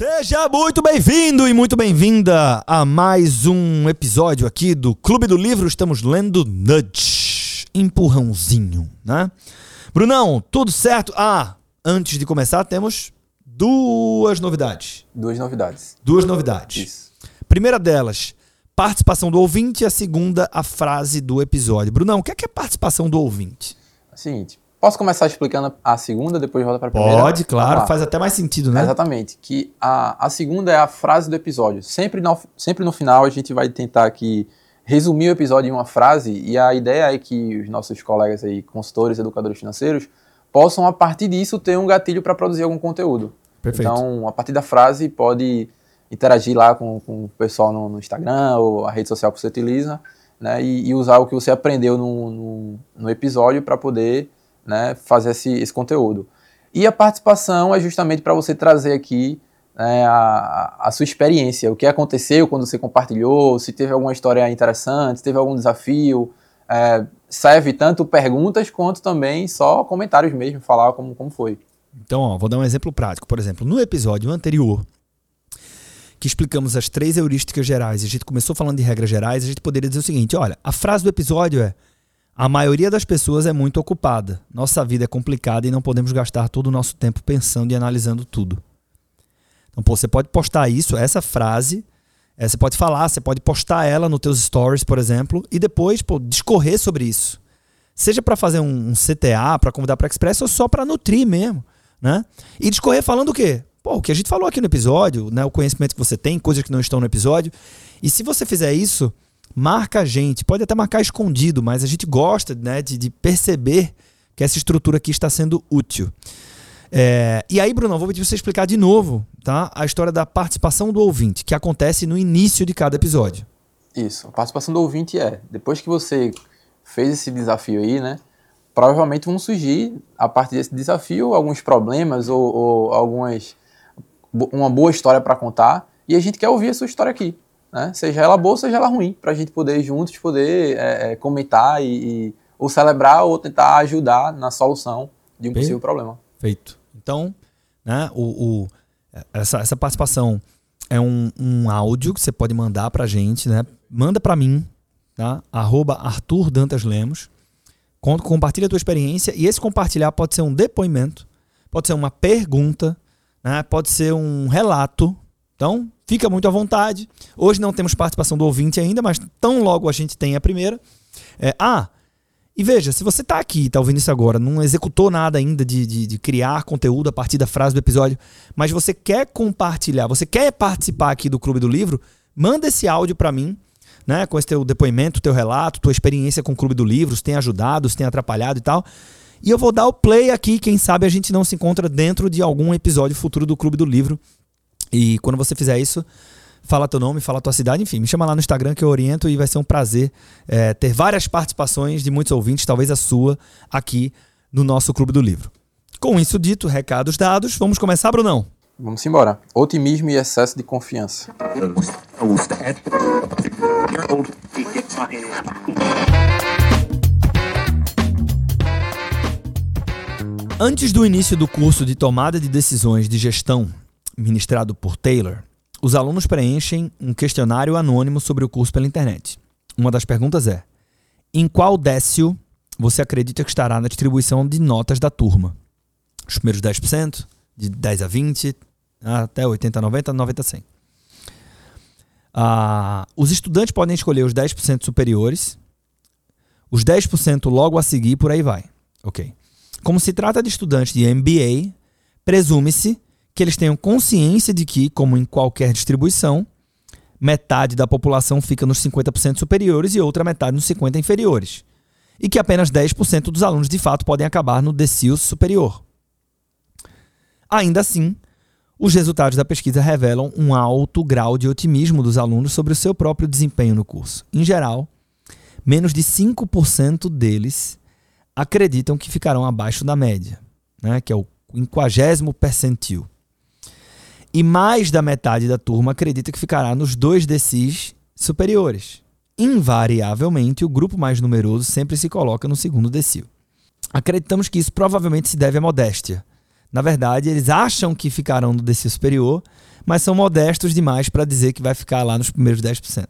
Seja muito bem-vindo e muito bem-vinda a mais um episódio aqui do Clube do Livro. Estamos lendo Nudge, empurrãozinho, né? Brunão, tudo certo? Ah, antes de começar, temos duas novidades. Duas novidades. Duas novidades. Isso. Primeira delas, participação do ouvinte, e a segunda, a frase do episódio. Brunão, o que é, que é participação do ouvinte? É o seguinte, posso começar explicando a segunda, depois volta para a primeira? Pode, claro, Vamos lá. faz até mais sentido, né? Exatamente, que a, a segunda é a frase do episódio. Sempre no, sempre no final a gente vai tentar aqui resumir o episódio em uma frase e a ideia é que os nossos colegas aí, consultores, educadores financeiros, possam a partir disso ter um gatilho para produzir algum conteúdo. Perfeito. Então, a partir da frase, pode interagir lá com, com o pessoal no, no Instagram ou a rede social que você utiliza, né? E, e usar o que você aprendeu no, no, no episódio para poder né, fazer esse, esse conteúdo. E a participação é justamente para você trazer aqui né, a, a sua experiência, o que aconteceu quando você compartilhou, se teve alguma história interessante, se teve algum desafio. É, serve tanto perguntas quanto também só comentários mesmo, falar como, como foi. Então, ó, vou dar um exemplo prático. Por exemplo, no episódio anterior, que explicamos as três heurísticas gerais, a gente começou falando de regras gerais, a gente poderia dizer o seguinte: olha, a frase do episódio é: a maioria das pessoas é muito ocupada. Nossa vida é complicada e não podemos gastar todo o nosso tempo pensando e analisando tudo. Então, pô, você pode postar isso, essa frase, é, você pode falar, você pode postar ela nos teus stories, por exemplo, e depois, pô, discorrer sobre isso. Seja para fazer um, um CTA, para convidar para Express, ou só para nutrir mesmo, né? E discorrer falando o quê? Pô, o que a gente falou aqui no episódio, né? O conhecimento que você tem, coisas que não estão no episódio. E se você fizer isso, marca a gente. Pode até marcar escondido, mas a gente gosta né, de, de perceber que essa estrutura aqui está sendo útil. É, e aí, Bruno, vou pedir você explicar de novo tá, a história da participação do ouvinte, que acontece no início de cada episódio. Isso. A participação do ouvinte é, depois que você fez esse desafio aí, né? Provavelmente vão surgir, a partir desse desafio, alguns problemas ou, ou algumas uma boa história para contar e a gente quer ouvir a sua história aqui, né? Seja ela boa, seja ela ruim, para a gente poder juntos poder é, é, comentar e, e, ou celebrar ou tentar ajudar na solução de um possível problema. Feito. Então, né? O, o essa, essa participação é um, um áudio que você pode mandar para a gente, né? Manda para mim, tá? Arroba Arthur Dantas Lemos. Compartilha a tua experiência e esse compartilhar pode ser um depoimento, pode ser uma pergunta, né? pode ser um relato. Então, fica muito à vontade. Hoje não temos participação do ouvinte ainda, mas tão logo a gente tem a primeira. É, ah, e veja, se você está aqui, está ouvindo isso agora, não executou nada ainda de, de, de, criar conteúdo a partir da frase do episódio, mas você quer compartilhar, você quer participar aqui do Clube do Livro, manda esse áudio para mim, né, com esse teu depoimento, teu relato, tua experiência com o Clube do Livro, se tem ajudado, se tem atrapalhado e tal. E eu vou dar o play aqui, quem sabe a gente não se encontra dentro de algum episódio futuro do Clube do Livro. E quando você fizer isso, fala teu nome, fala tua cidade, enfim, me chama lá no Instagram que eu oriento e vai ser um prazer é, ter várias participações de muitos ouvintes, talvez a sua, aqui no nosso Clube do Livro. Com isso dito, recados dados, vamos começar, Brunão? Vamos embora. Otimismo e excesso de confiança. Antes do início do curso de tomada de decisões de gestão, ministrado por Taylor, os alunos preenchem um questionário anônimo sobre o curso pela internet. Uma das perguntas é: em qual décio você acredita que estará na distribuição de notas da turma? Os primeiros 10%, de 10 a 20, até 80, 90, 90, 100. Ah, os estudantes podem escolher os 10% superiores, os 10% logo a seguir, por aí vai. Ok. Como se trata de estudantes de MBA, presume-se que eles tenham consciência de que, como em qualquer distribuição, metade da população fica nos 50% superiores e outra metade nos 50% inferiores. E que apenas 10% dos alunos de fato podem acabar no decil superior. Ainda assim, os resultados da pesquisa revelam um alto grau de otimismo dos alunos sobre o seu próprio desempenho no curso. Em geral, menos de 5% deles acreditam que ficarão abaixo da média, né, que é o quinquagésimo percentil. E mais da metade da turma acredita que ficará nos dois decis superiores. Invariavelmente, o grupo mais numeroso sempre se coloca no segundo decil. Acreditamos que isso provavelmente se deve à modéstia. Na verdade, eles acham que ficarão no decil superior, mas são modestos demais para dizer que vai ficar lá nos primeiros 10%.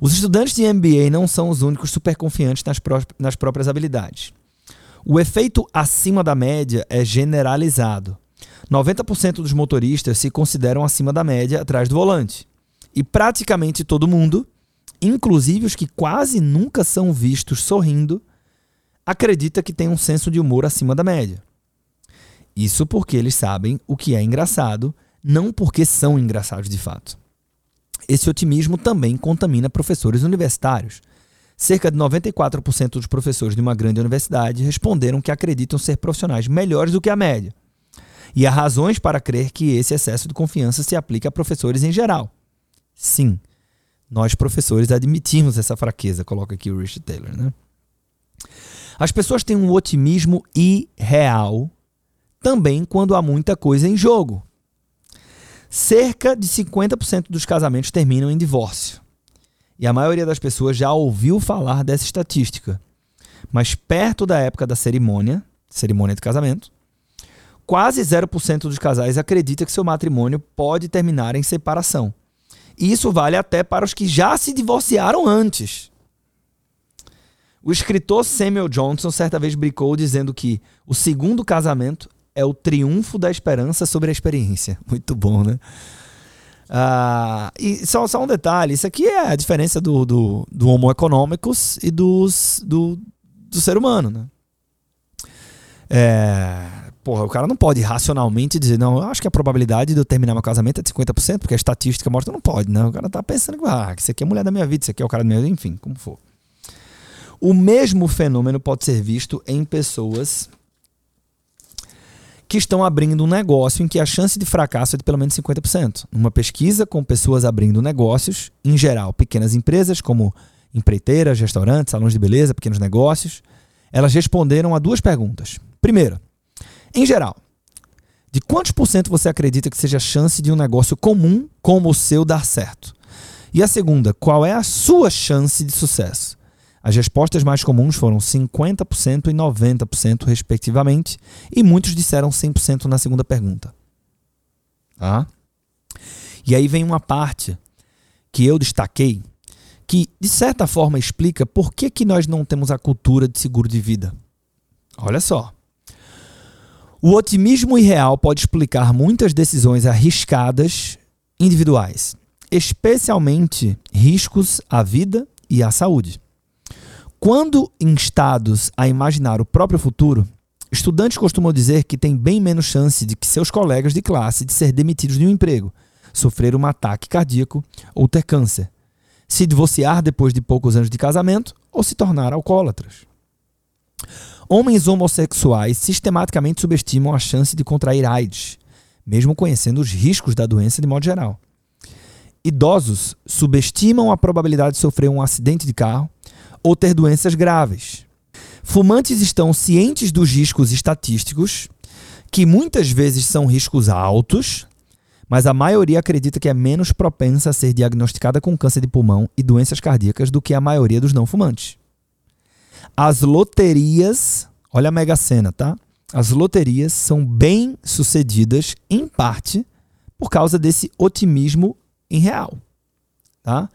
Os estudantes de MBA não são os únicos super confiantes nas, pró nas próprias habilidades. O efeito acima da média é generalizado. 90% dos motoristas se consideram acima da média atrás do volante. E praticamente todo mundo, inclusive os que quase nunca são vistos sorrindo, acredita que tem um senso de humor acima da média. Isso porque eles sabem o que é engraçado, não porque são engraçados de fato. Esse otimismo também contamina professores universitários. Cerca de 94% dos professores de uma grande universidade responderam que acreditam ser profissionais melhores do que a média. E há razões para crer que esse excesso de confiança se aplica a professores em geral. Sim, nós professores admitimos essa fraqueza, coloca aqui o Rich Taylor. Né? As pessoas têm um otimismo irreal também quando há muita coisa em jogo. Cerca de 50% dos casamentos terminam em divórcio. E a maioria das pessoas já ouviu falar dessa estatística. Mas perto da época da cerimônia, cerimônia de casamento, quase 0% dos casais acredita que seu matrimônio pode terminar em separação. E isso vale até para os que já se divorciaram antes. O escritor Samuel Johnson certa vez brincou dizendo que o segundo casamento é o triunfo da esperança sobre a experiência. Muito bom, né? Ah, e só, só um detalhe: isso aqui é a diferença do, do, do Homo econômicos e dos, do, do ser humano, né? É, porra, o cara não pode racionalmente dizer, não, eu acho que a probabilidade de eu terminar meu casamento é de 50%, porque a estatística mostra não pode, né? O cara tá pensando que, ah, isso aqui é a mulher da minha vida, isso aqui é o cara da minha enfim, como for. O mesmo fenômeno pode ser visto em pessoas que estão abrindo um negócio em que a chance de fracasso é de pelo menos 50%. Numa pesquisa com pessoas abrindo negócios, em geral, pequenas empresas como empreiteiras, restaurantes, salões de beleza, pequenos negócios, elas responderam a duas perguntas. Primeiro, em geral, de quantos por cento você acredita que seja a chance de um negócio comum como o seu dar certo? E a segunda, qual é a sua chance de sucesso? As respostas mais comuns foram 50% e 90%, respectivamente, e muitos disseram 100% na segunda pergunta. Tá? E aí vem uma parte que eu destaquei, que de certa forma explica por que, que nós não temos a cultura de seguro de vida. Olha só. O otimismo irreal pode explicar muitas decisões arriscadas individuais, especialmente riscos à vida e à saúde. Quando instados a imaginar o próprio futuro, estudantes costumam dizer que têm bem menos chance de que seus colegas de classe de ser demitidos de um emprego, sofrer um ataque cardíaco ou ter câncer, se divorciar depois de poucos anos de casamento ou se tornar alcoólatras. Homens homossexuais sistematicamente subestimam a chance de contrair AIDS, mesmo conhecendo os riscos da doença de modo geral. Idosos subestimam a probabilidade de sofrer um acidente de carro ou ter doenças graves. Fumantes estão cientes dos riscos estatísticos, que muitas vezes são riscos altos, mas a maioria acredita que é menos propensa a ser diagnosticada com câncer de pulmão e doenças cardíacas do que a maioria dos não fumantes. As loterias, olha a mega cena, tá? As loterias são bem sucedidas em parte por causa desse otimismo em real, tá?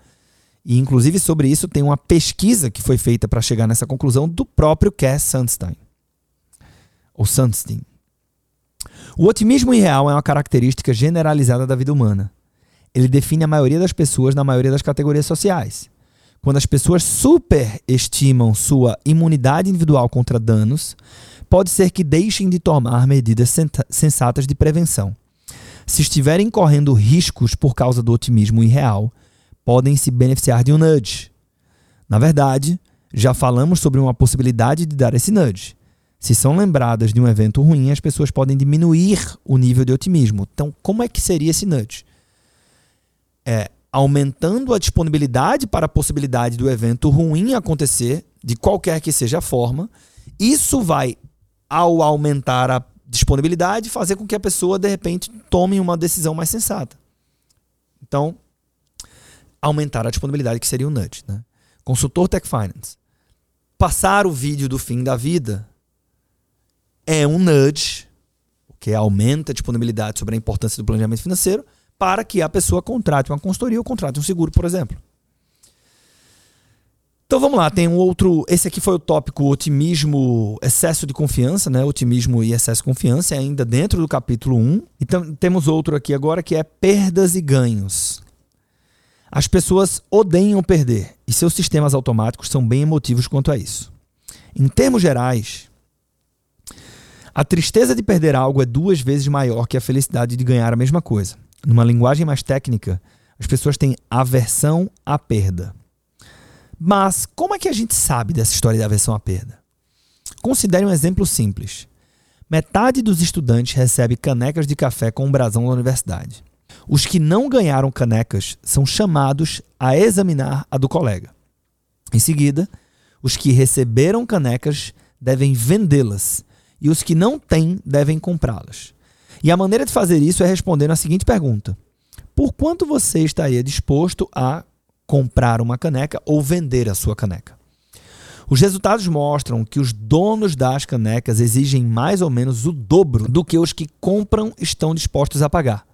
E, inclusive, sobre isso tem uma pesquisa que foi feita para chegar nessa conclusão do próprio Cass Sunstein. Ou Sunstein. O otimismo irreal é uma característica generalizada da vida humana. Ele define a maioria das pessoas na maioria das categorias sociais. Quando as pessoas superestimam sua imunidade individual contra danos, pode ser que deixem de tomar medidas sensatas de prevenção. Se estiverem correndo riscos por causa do otimismo irreal, podem se beneficiar de um nudge. Na verdade, já falamos sobre uma possibilidade de dar esse nudge. Se são lembradas de um evento ruim, as pessoas podem diminuir o nível de otimismo. Então, como é que seria esse nudge? É aumentando a disponibilidade para a possibilidade do evento ruim acontecer, de qualquer que seja a forma. Isso vai, ao aumentar a disponibilidade, fazer com que a pessoa, de repente, tome uma decisão mais sensata. Então, aumentar a disponibilidade, que seria o nudge. Né? Consultor Tech Finance. Passar o vídeo do fim da vida é um nudge, que aumenta a disponibilidade sobre a importância do planejamento financeiro, para que a pessoa contrate uma consultoria ou contrate um seguro, por exemplo. Então vamos lá, tem um outro. Esse aqui foi o tópico otimismo, excesso de confiança, né? Otimismo e excesso de confiança, ainda dentro do capítulo 1. Então temos outro aqui agora que é perdas e ganhos. As pessoas odeiam perder e seus sistemas automáticos são bem emotivos quanto a isso. Em termos gerais, a tristeza de perder algo é duas vezes maior que a felicidade de ganhar a mesma coisa. Numa linguagem mais técnica, as pessoas têm aversão à perda. Mas como é que a gente sabe dessa história da aversão à perda? Considere um exemplo simples. Metade dos estudantes recebe canecas de café com o brasão da universidade. Os que não ganharam canecas são chamados a examinar a do colega. Em seguida, os que receberam canecas devem vendê-las e os que não têm devem comprá-las. E a maneira de fazer isso é respondendo a seguinte pergunta: Por quanto você estaria disposto a comprar uma caneca ou vender a sua caneca. Os resultados mostram que os donos das canecas exigem mais ou menos o dobro do que os que compram estão dispostos a pagar.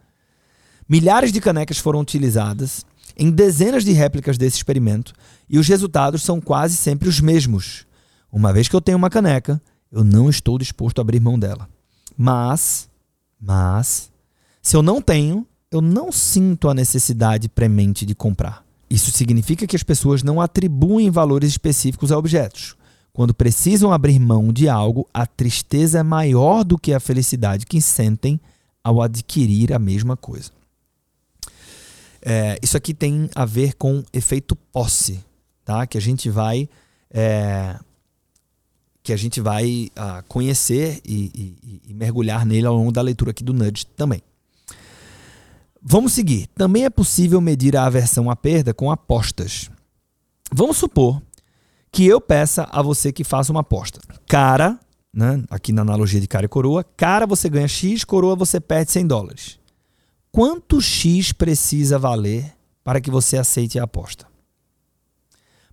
Milhares de canecas foram utilizadas em dezenas de réplicas desse experimento e os resultados são quase sempre os mesmos. Uma vez que eu tenho uma caneca, eu não estou disposto a abrir mão dela. Mas, mas, se eu não tenho, eu não sinto a necessidade premente de comprar. Isso significa que as pessoas não atribuem valores específicos a objetos. Quando precisam abrir mão de algo, a tristeza é maior do que a felicidade que sentem ao adquirir a mesma coisa. É, isso aqui tem a ver com efeito posse, tá? Que a gente vai é, que a gente vai uh, conhecer e, e, e mergulhar nele ao longo da leitura aqui do Nudge também. Vamos seguir. Também é possível medir a aversão à perda com apostas. Vamos supor que eu peça a você que faça uma aposta. Cara, né, aqui na analogia de cara e coroa, cara você ganha X, coroa você perde 100 dólares. Quanto X precisa valer para que você aceite a aposta?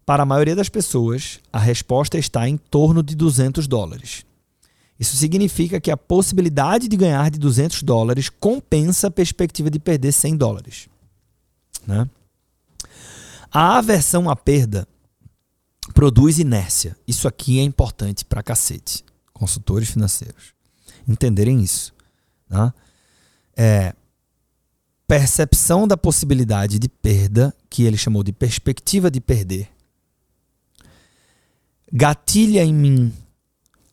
Para a maioria das pessoas, a resposta está em torno de 200 dólares. Isso significa que a possibilidade de ganhar de 200 dólares compensa a perspectiva de perder 100 dólares. Né? A aversão à perda produz inércia. Isso aqui é importante para cacete. Consultores financeiros entenderem isso. Né? É, percepção da possibilidade de perda, que ele chamou de perspectiva de perder, gatilha em mim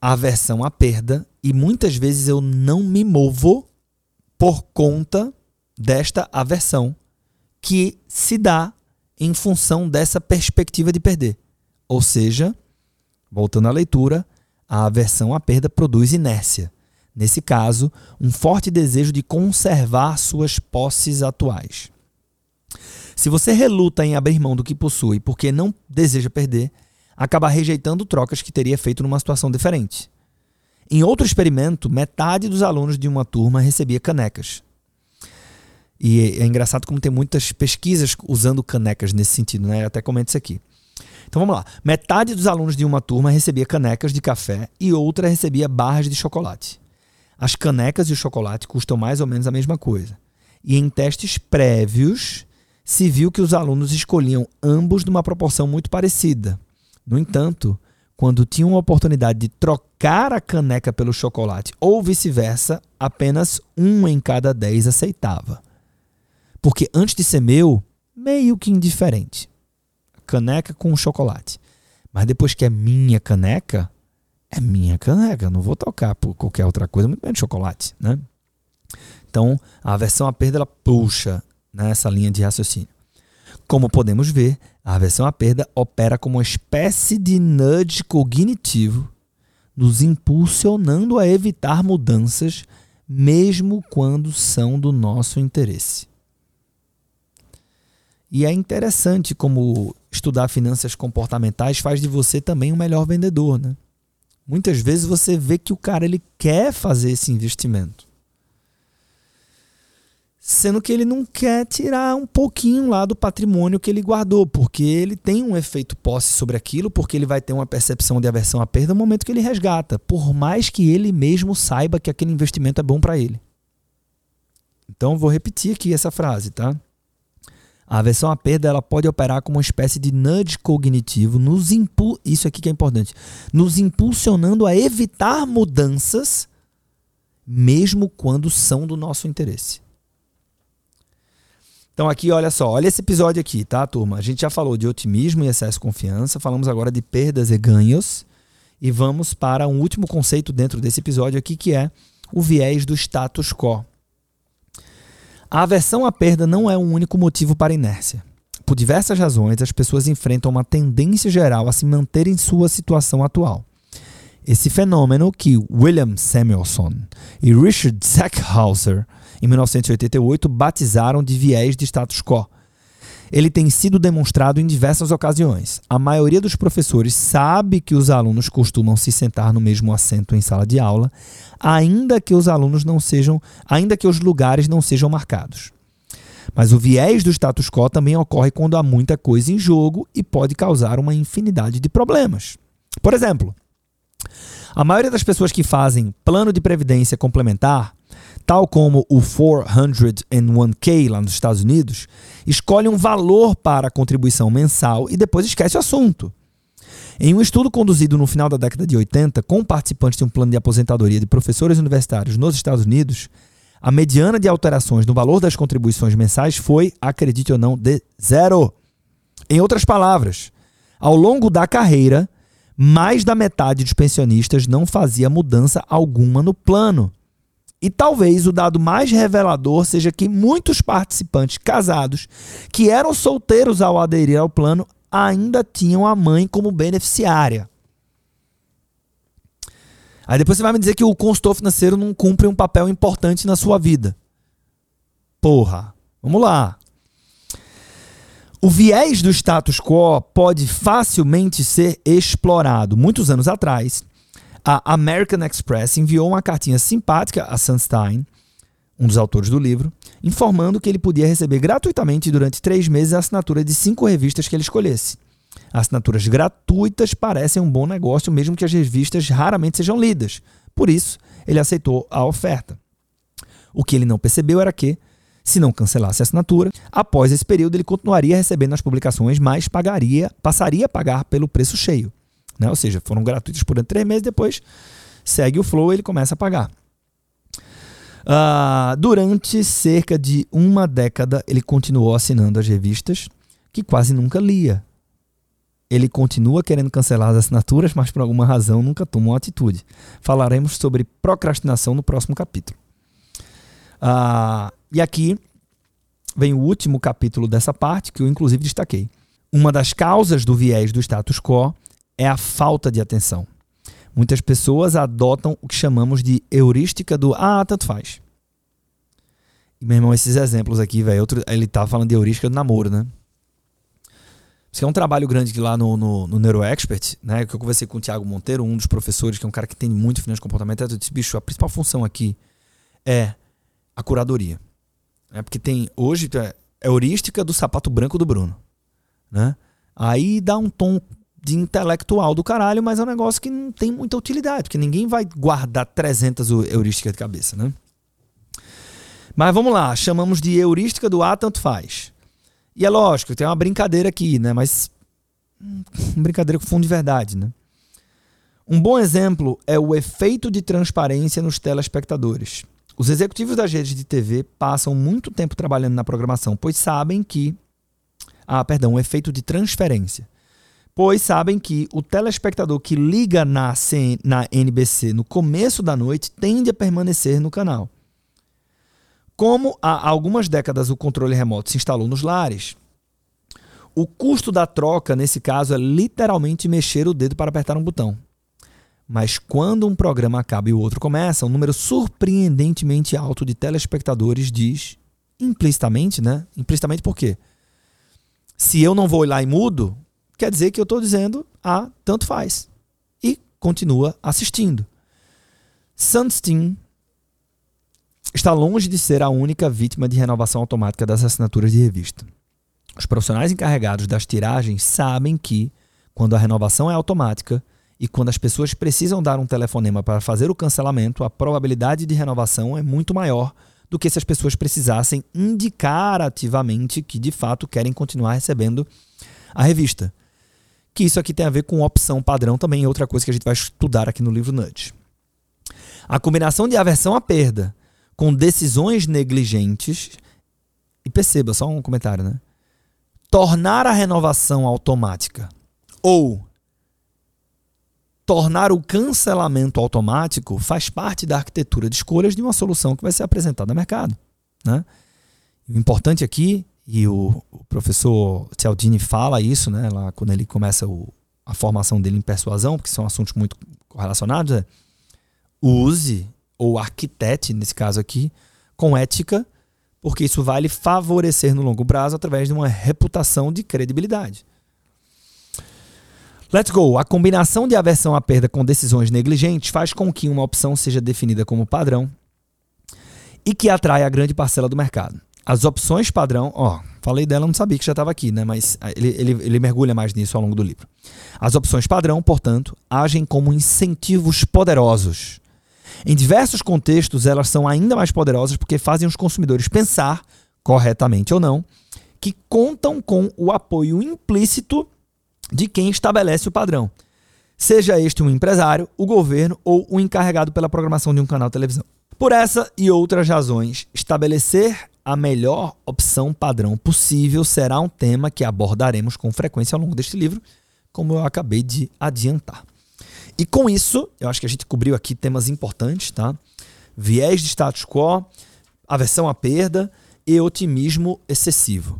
aversão à perda e muitas vezes eu não me movo por conta desta aversão que se dá em função dessa perspectiva de perder. Ou seja, voltando à leitura, a aversão à perda produz inércia. Nesse caso, um forte desejo de conservar suas posses atuais. Se você reluta em abrir mão do que possui porque não deseja perder, acaba rejeitando trocas que teria feito numa situação diferente. Em outro experimento, metade dos alunos de uma turma recebia canecas. E é engraçado como tem muitas pesquisas usando canecas nesse sentido, né? Eu até comento isso aqui. Então vamos lá. Metade dos alunos de uma turma recebia canecas de café e outra recebia barras de chocolate. As canecas e o chocolate custam mais ou menos a mesma coisa. E em testes prévios, se viu que os alunos escolhiam ambos numa proporção muito parecida. No entanto, quando tinham a oportunidade de trocar a caneca pelo chocolate ou vice-versa, apenas um em cada dez aceitava. Porque antes de ser meu, meio que indiferente. Caneca com chocolate. Mas depois que é minha caneca, é minha caneca. não vou trocar por qualquer outra coisa, muito menos chocolate, né? Então, a aversão à perda ela puxa nessa linha de raciocínio. Como podemos ver, a aversão à perda opera como uma espécie de nudge cognitivo, nos impulsionando a evitar mudanças, mesmo quando são do nosso interesse. E é interessante como estudar finanças comportamentais faz de você também um melhor vendedor, né? Muitas vezes você vê que o cara ele quer fazer esse investimento. Sendo que ele não quer tirar um pouquinho lá do patrimônio que ele guardou, porque ele tem um efeito posse sobre aquilo, porque ele vai ter uma percepção de aversão à perda no momento que ele resgata, por mais que ele mesmo saiba que aquele investimento é bom para ele. Então vou repetir aqui essa frase, tá? A aversão à perda ela pode operar como uma espécie de nudge cognitivo, nos impu isso aqui que é importante, nos impulsionando a evitar mudanças, mesmo quando são do nosso interesse. Então aqui, olha só, olha esse episódio aqui, tá, turma? A gente já falou de otimismo e excesso de confiança, falamos agora de perdas e ganhos, e vamos para um último conceito dentro desse episódio aqui, que é o viés do status quo. A aversão à perda não é um único motivo para inércia. Por diversas razões, as pessoas enfrentam uma tendência geral a se manter em sua situação atual. Esse fenômeno que William Samuelson e Richard Sackhauser em 1988, batizaram de viés de status quo. Ele tem sido demonstrado em diversas ocasiões. A maioria dos professores sabe que os alunos costumam se sentar no mesmo assento em sala de aula, ainda que os alunos não sejam, ainda que os lugares não sejam marcados. Mas o viés do status quo também ocorre quando há muita coisa em jogo e pode causar uma infinidade de problemas. Por exemplo, a maioria das pessoas que fazem plano de previdência complementar tal como o 401k lá nos Estados Unidos, escolhe um valor para a contribuição mensal e depois esquece o assunto. Em um estudo conduzido no final da década de 80 com participantes de um plano de aposentadoria de professores universitários nos Estados Unidos, a mediana de alterações no valor das contribuições mensais foi, acredite ou não, de zero. Em outras palavras, ao longo da carreira, mais da metade dos pensionistas não fazia mudança alguma no plano. E talvez o dado mais revelador seja que muitos participantes casados que eram solteiros ao aderir ao plano ainda tinham a mãe como beneficiária. Aí depois você vai me dizer que o consultor financeiro não cumpre um papel importante na sua vida. Porra, vamos lá. O viés do status quo pode facilmente ser explorado. Muitos anos atrás, a American Express enviou uma cartinha simpática a Sunstein, um dos autores do livro, informando que ele podia receber gratuitamente durante três meses a assinatura de cinco revistas que ele escolhesse. Assinaturas gratuitas parecem um bom negócio, mesmo que as revistas raramente sejam lidas. Por isso, ele aceitou a oferta. O que ele não percebeu era que, se não cancelasse a assinatura, após esse período ele continuaria recebendo as publicações, mas pagaria, passaria a pagar pelo preço cheio. Né? Ou seja, foram gratuitos por três meses, depois segue o flow e ele começa a pagar. Uh, durante cerca de uma década, ele continuou assinando as revistas que quase nunca lia. Ele continua querendo cancelar as assinaturas, mas por alguma razão nunca tomou atitude. Falaremos sobre procrastinação no próximo capítulo. Uh, e aqui vem o último capítulo dessa parte, que eu inclusive destaquei. Uma das causas do viés do status quo é a falta de atenção. Muitas pessoas adotam o que chamamos de heurística do ah, tanto faz. E, meu irmão, esses exemplos aqui, velho, ele tá falando de heurística do namoro, né? Isso é um trabalho grande que lá no, no, no NeuroExpert, né? Que eu conversei com o Thiago Monteiro, um dos professores, que é um cara que tem muito finanças de comportamento. Eu disse, bicho, a principal função aqui é a curadoria. É porque tem, hoje, é, é heurística do sapato branco do Bruno, né? Aí dá um tom de intelectual do caralho, mas é um negócio que não tem muita utilidade, porque ninguém vai guardar 300 heurísticas de cabeça, né? Mas vamos lá, chamamos de heurística do A, tanto faz. E é lógico, tem uma brincadeira aqui, né? Mas. Hum, brincadeira com fundo de verdade, né? Um bom exemplo é o efeito de transparência nos telespectadores. Os executivos das redes de TV passam muito tempo trabalhando na programação, pois sabem que. Ah, perdão, o efeito de transferência pois sabem que o telespectador que liga na, CN, na NBC no começo da noite tende a permanecer no canal. Como há algumas décadas o controle remoto se instalou nos lares, o custo da troca, nesse caso, é literalmente mexer o dedo para apertar um botão. Mas quando um programa acaba e o outro começa, um número surpreendentemente alto de telespectadores diz, implicitamente, né? Implicitamente por quê? Se eu não vou lá e mudo, quer dizer que eu estou dizendo, ah, tanto faz. E continua assistindo. Sunstein está longe de ser a única vítima de renovação automática das assinaturas de revista. Os profissionais encarregados das tiragens sabem que, quando a renovação é automática e quando as pessoas precisam dar um telefonema para fazer o cancelamento, a probabilidade de renovação é muito maior do que se as pessoas precisassem indicar ativamente que de fato querem continuar recebendo a revista. Que isso aqui tem a ver com opção padrão também, outra coisa que a gente vai estudar aqui no livro Nudge. A combinação de aversão à perda com decisões negligentes, e perceba, só um comentário, né? Tornar a renovação automática ou tornar o cancelamento automático faz parte da arquitetura de escolhas de uma solução que vai ser apresentada ao mercado. Né? O importante aqui, e o, o professor Cialdini fala isso né, lá quando ele começa o, a formação dele em persuasão, porque são assuntos muito correlacionados, é use, ou arquitete, nesse caso aqui, com ética, porque isso vai lhe favorecer no longo prazo através de uma reputação de credibilidade. Let's go. A combinação de aversão à perda com decisões negligentes faz com que uma opção seja definida como padrão e que atrai a grande parcela do mercado. As opções padrão, ó, falei dela, não sabia que já estava aqui, né? Mas ah, ele, ele, ele mergulha mais nisso ao longo do livro. As opções padrão, portanto, agem como incentivos poderosos. Em diversos contextos, elas são ainda mais poderosas porque fazem os consumidores pensar, corretamente ou não, que contam com o apoio implícito de quem estabelece o padrão. Seja este um empresário, o governo ou o encarregado pela programação de um canal de televisão. Por essa e outras razões, estabelecer a melhor opção padrão possível será um tema que abordaremos com frequência ao longo deste livro, como eu acabei de adiantar. E com isso, eu acho que a gente cobriu aqui temas importantes, tá? Viés de status quo, aversão à perda e otimismo excessivo.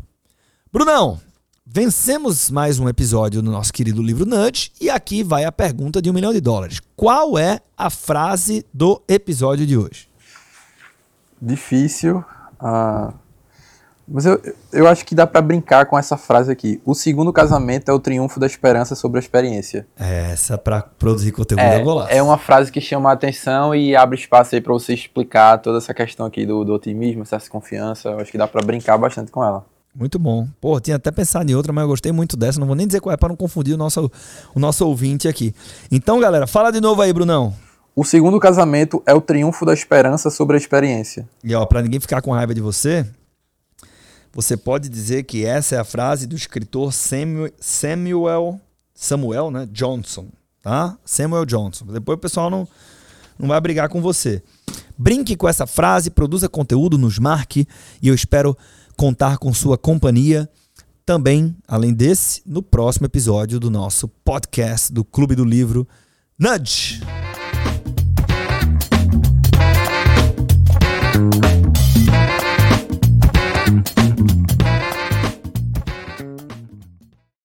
Brunão, Vencemos mais um episódio do nosso querido livro Nudge e aqui vai a pergunta de um milhão de dólares. Qual é a frase do episódio de hoje? Difícil. Uh, mas eu, eu acho que dá para brincar com essa frase aqui. O segundo casamento é o triunfo da esperança sobre a experiência. Essa para produzir conteúdo é, é É uma frase que chama a atenção e abre espaço aí para você explicar toda essa questão aqui do, do otimismo, essa confiança. Eu acho que dá para brincar bastante com ela. Muito bom. Pô, tinha até pensado em outra, mas eu gostei muito dessa. Não vou nem dizer qual é para não confundir o nosso, o nosso ouvinte aqui. Então, galera, fala de novo aí, Brunão. O segundo casamento é o triunfo da esperança sobre a experiência. E ó, para ninguém ficar com raiva de você, você pode dizer que essa é a frase do escritor Samuel, Samuel, né? Johnson, tá? Samuel Johnson. Depois o pessoal não, não vai brigar com você. Brinque com essa frase, produza conteúdo, nos marque e eu espero contar com sua companhia também, além desse, no próximo episódio do nosso podcast do Clube do Livro Nudge. time.